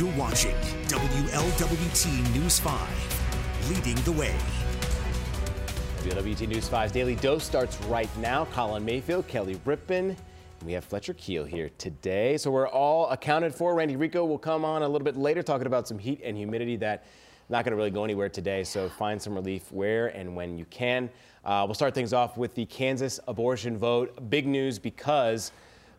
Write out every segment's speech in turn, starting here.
You're watching WLWT News 5, leading the way. WLWT News 5's Daily Dose starts right now. Colin Mayfield, Kelly Rippin, we have Fletcher Keel here today. So we're all accounted for. Randy Rico will come on a little bit later talking about some heat and humidity that not going to really go anywhere today. So find some relief where and when you can. Uh, we'll start things off with the Kansas abortion vote. Big news because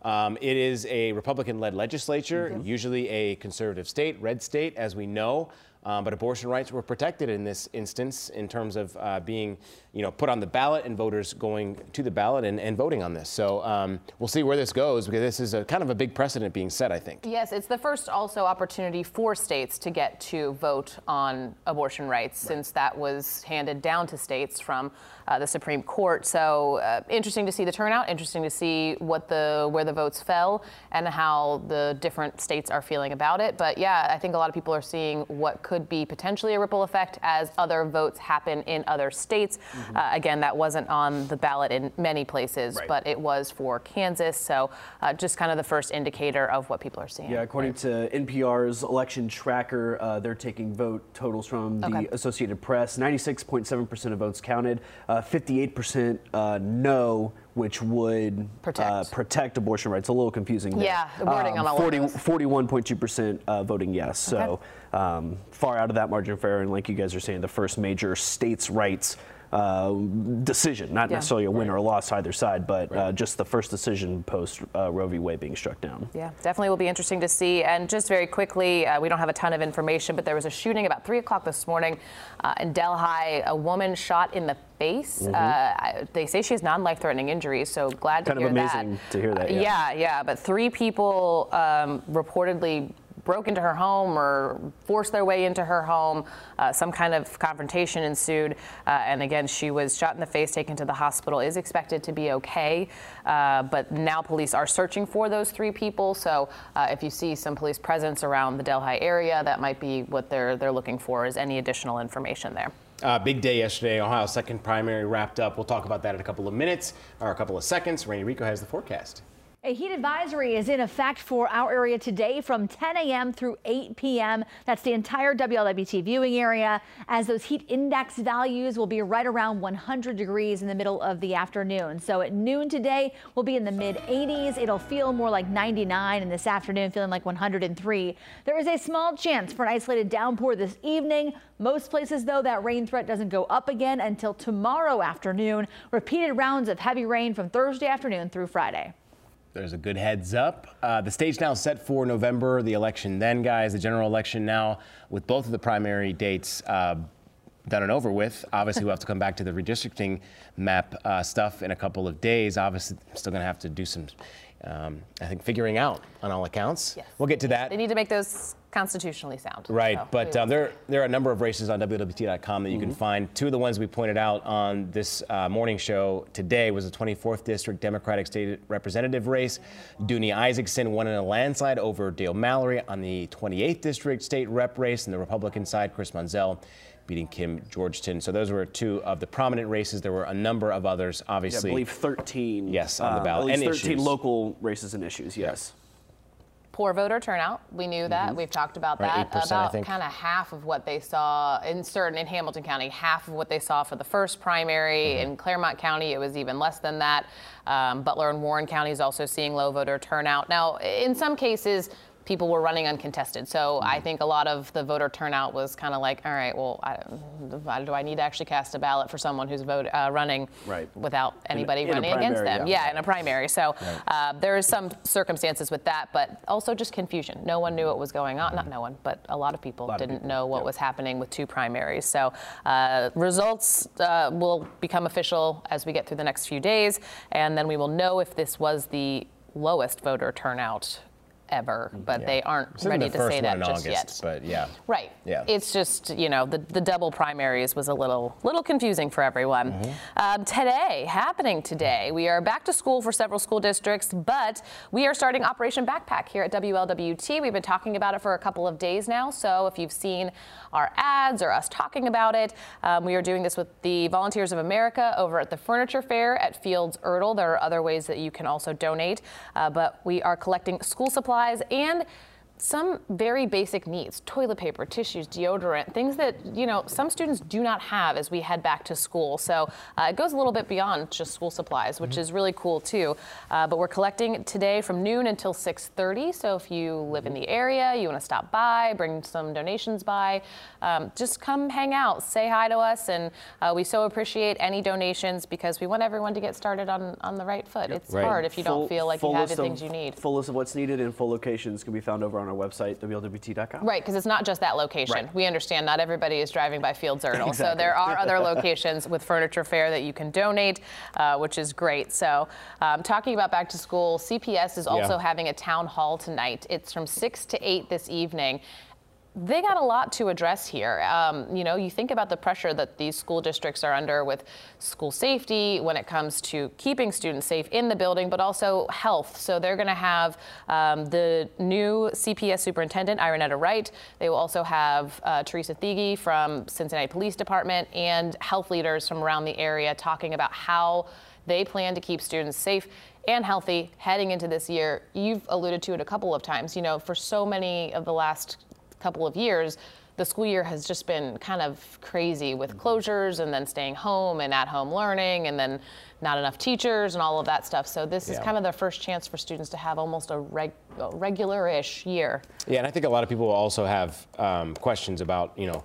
um, it is a Republican led legislature, mm-hmm. usually a conservative state, red state, as we know. Um, but abortion rights were protected in this instance in terms of uh, being, you know, put on the ballot and voters going to the ballot and, and voting on this. So um, we'll see where this goes because this is a kind of a big precedent being set, I think. Yes, it's the first also opportunity for states to get to vote on abortion rights right. since that was handed down to states from uh, the Supreme Court. So uh, interesting to see the turnout. Interesting to see what the where the votes fell and how the different states are feeling about it. But yeah, I think a lot of people are seeing what could be potentially a ripple effect as other votes happen in other states. Mm-hmm. Uh, again, that wasn't on the ballot in many places, right. but it was for Kansas. So uh, just kind of the first indicator of what people are seeing. Yeah, according right. to NPR's election tracker, uh, they're taking vote totals from the okay. Associated Press. 96.7% of votes counted. Uh, 58% uh, no, which would protect. Uh, protect abortion rights. A little confusing there. Yeah, the wording um, on all 40, of 41.2% uh, voting yes. Okay. So um, far out of that margin of error. And like you guys are saying, the first major states' rights uh, decision, not yeah. necessarily a win right. or a loss either side, but uh, right. uh, just the first decision post uh, Roe v. Wade being struck down. Yeah, definitely will be interesting to see. And just very quickly, uh, we don't have a ton of information, but there was a shooting about 3 o'clock this morning uh, in Delhi. A woman shot in the face. Mm-hmm. they say she has non-life-threatening injuries, so glad kind to hear that. Kind of amazing to hear that. Yeah, yeah, yeah but three people um, reportedly broke into her home or forced their way into her home. Uh, some kind of confrontation ensued. Uh, and again, she was shot in the face, taken to the hospital, is expected to be okay. Uh, but now police are searching for those three people. So uh, if you see some police presence around the Delhi area, that might be what they're, they're looking for is any additional information there. Uh, big day yesterday. Ohio's second primary wrapped up. We'll talk about that in a couple of minutes or a couple of seconds. Randy Rico has the forecast. A heat advisory is in effect for our area today from 10 a.m. through 8 p.m. That's the entire WLWT viewing area, as those heat index values will be right around 100 degrees in the middle of the afternoon. So at noon today, we'll be in the mid 80s. It'll feel more like 99, and this afternoon, feeling like 103. There is a small chance for an isolated downpour this evening. Most places, though, that rain threat doesn't go up again until tomorrow afternoon. Repeated rounds of heavy rain from Thursday afternoon through Friday. There's a good heads up. Uh, the stage now set for November, the election then, guys, the general election now, with both of the primary dates uh, done and over with. Obviously, we'll have to come back to the redistricting map uh, stuff in a couple of days. Obviously, I'm still going to have to do some, um, I think, figuring out on all accounts. Yes. We'll get to that. They need to make those constitutionally sound. Right, so but um, there, there are a number of races on WLWT.com that you mm-hmm. can find. Two of the ones we pointed out on this uh, morning show today was the 24th District Democratic State Representative race. Dani Isaacsohn won in a landslide over Dale Mallory on the 28th District State Rep race, and the Republican side, Chris Monzel beating Kim Georgeton. So those were two of the prominent races. There were a number of others, obviously. Yeah, I believe 13. Yes, on the uh, ballot. Uh, at least and 13 issues. local races and issues, yes poor voter turnout. We knew that. Mm-hmm. We've talked about right, that. about kind of half of what they saw in certain in Hamilton County, half of what they saw for the first primary. Mm-hmm. In Clermont County, it was even less than that. Um, Butler and Warren counties also seeing low voter turnout. Now, in some cases, people were running uncontested. So mm-hmm. I think a lot of the voter turnout was kind of like, all right, well, I, do I need to actually cast a ballot for someone who's vote, uh, running right. without anybody in, in running primary, against them? Yeah. yeah. in a primary. So right. uh, there is some circumstances with that, but also just confusion. No one knew what was going on. Not no one, but a lot of people lot didn't of people. know what was happening with two primaries. So uh, results uh, will become official as we get through the next few days, and then we will know if this was the lowest voter turnout ever, but yeah. they aren't ready to say that just August, yet. But yeah. Right. Yeah. It's just you know the, the double primaries was a little little confusing for everyone. Mm-hmm. Um, today, happening today, we are back to school for several school districts, but we are starting Operation Backpack here at WLWT. We've been talking about it for a couple of days now. So if you've seen our ads or us talking about it, um, we are doing this with the Volunteers of America over at the Furniture Fair at Fields Ertel. There are other ways that you can also donate, uh, but we are collecting school supplies and some very basic needs toilet paper, tissues, deodorant, things that, you know, some students do not have as we head back to school. So uh, it goes a little bit beyond just school supplies, which mm-hmm. is really cool too. Uh, but we're collecting today from noon until 6:30. So if you live in the area, you want to stop by, bring some donations by, um, just come hang out, say hi to us, and uh, we so appreciate any donations because we want everyone to get started on on the right foot. Yep. It's right. hard if you full, don't feel like you have the things you need. Full list of what's needed and full locations can be found over on our website, WLWT.com. Right, because it's not just that location. Right. We understand not everybody is driving by Fields Ertel. exactly. So there are other locations with Furniture Fair that you can donate, uh, which is great. So um, talking about back to school, CPS is also yeah. having a town hall tonight. It's from 6 to 8 this evening they got a lot to address here. Um, you know, you think about the pressure that these school districts are under with school safety when it comes to keeping students safe in the building, but also health. So they're going to have um, the new CPS superintendent, Iranetta Wright. They will also have uh, Teresa Theetge from Cincinnati Police Department and health leaders from around the area talking about how they plan to keep students safe and healthy heading into this year. You've alluded to it a couple of times. You know, for so many of the last couple of years, the school year has just been kind of crazy with mm-hmm. closures and then staying home and at home learning and then not enough teachers and all of that stuff. So this yeah. is kind of the first chance for students to have almost a, reg- regular-ish year. Yeah, and I think a lot of people will also have um, questions about, you know,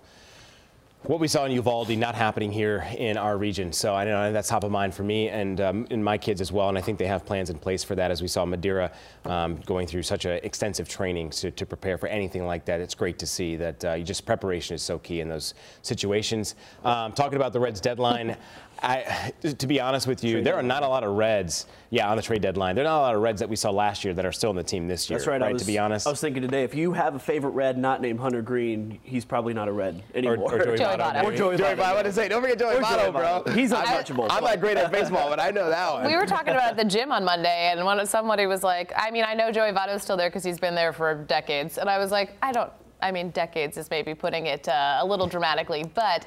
what we saw in Uvalde not happening here in our region. So I know that's top of mind for me and, um, my kids as well. And I think they have plans in place for that as we saw Madeira um, going through such an extensive training to, to prepare for anything like that. It's great to see that uh, just preparation is so key in those situations. Um, talking about the Reds deadline, I, to be honest with you, trade there are not a lot of Reds, yeah, on the trade deadline. There are not a lot of Reds that we saw last year that are still in the team this year. That's right. right was, to be honest, I was thinking today, if you have a favorite Red not named Hunter Greene, he's probably not a Red anymore. Or, or Joey, Joey Votto. Or Joey, Joey Votto. I want to say, don't forget Joey Votto, bro. He's untouchable. I'm not great at baseball, but I know that one. We were talking about at the gym on Monday, and one, somebody was like, I mean, I know Joey Votto's still there because he's been there for decades, and I was like, I don't. I mean, decades is maybe putting it uh, a little dramatically, but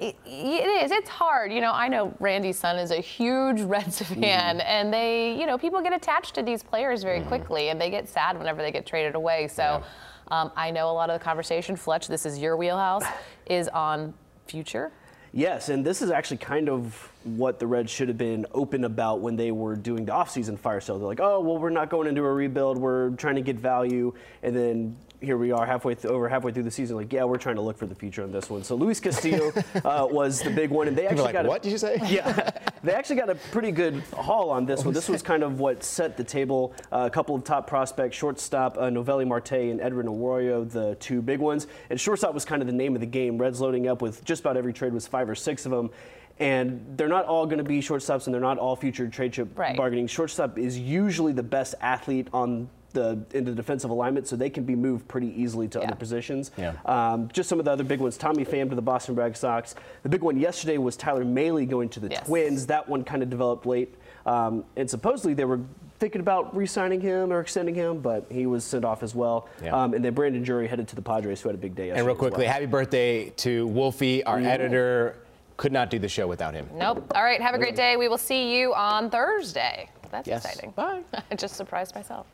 it, it is. It's hard. You know, I know Randy's son is a huge Reds fan, mm. and they, you know, people get attached to these players very mm. quickly, and they get sad whenever they get traded away. So yeah. um, I know a lot of the conversation, Fletch, this is your wheelhouse, is on future. Yes, and this is actually kind of what the Reds should have been open about when they were doing the offseason fire sale. They're like, oh, well, we're not going into a rebuild. We're trying to get value. And then here we are halfway th- over halfway through the season. Like, yeah, we're trying to look for the future on this one. So Luis Castillo uh, was the big one, and they actually like, got what a, did you say? Yeah, they actually got a pretty good haul on this one. This was kind of what set the table. Uh, a couple of top prospects, shortstop uh, Noelvi Marte and Edwin Arroyo, the two big ones. And shortstop was kind of the name of the game. Reds loading up with just about every trade was five or six of them and they're not all going to be shortstops and they're not all future trade chip right. bargaining. Shortstop is usually the best athlete on the into the defensive alignment, so they can be moved pretty easily to yeah. other positions. Yeah. Um, just some of the other big ones: Tommy Pham to the Boston Red Sox. The big one yesterday was Tyler Mahle going to the yes. Twins. That one kind of developed late, um, and supposedly they were thinking about re-signing him or extending him, but he was sent off as well. Yeah. Um, and then Brandon Drury headed to the Padres, who had a big day yesterday. And real quickly, well. happy birthday to Wolfie, our yeah. editor. Could not do the show without him. Nope. All right. Have a great day. We will see you on Thursday. That's yes. exciting. Bye. I just surprised myself.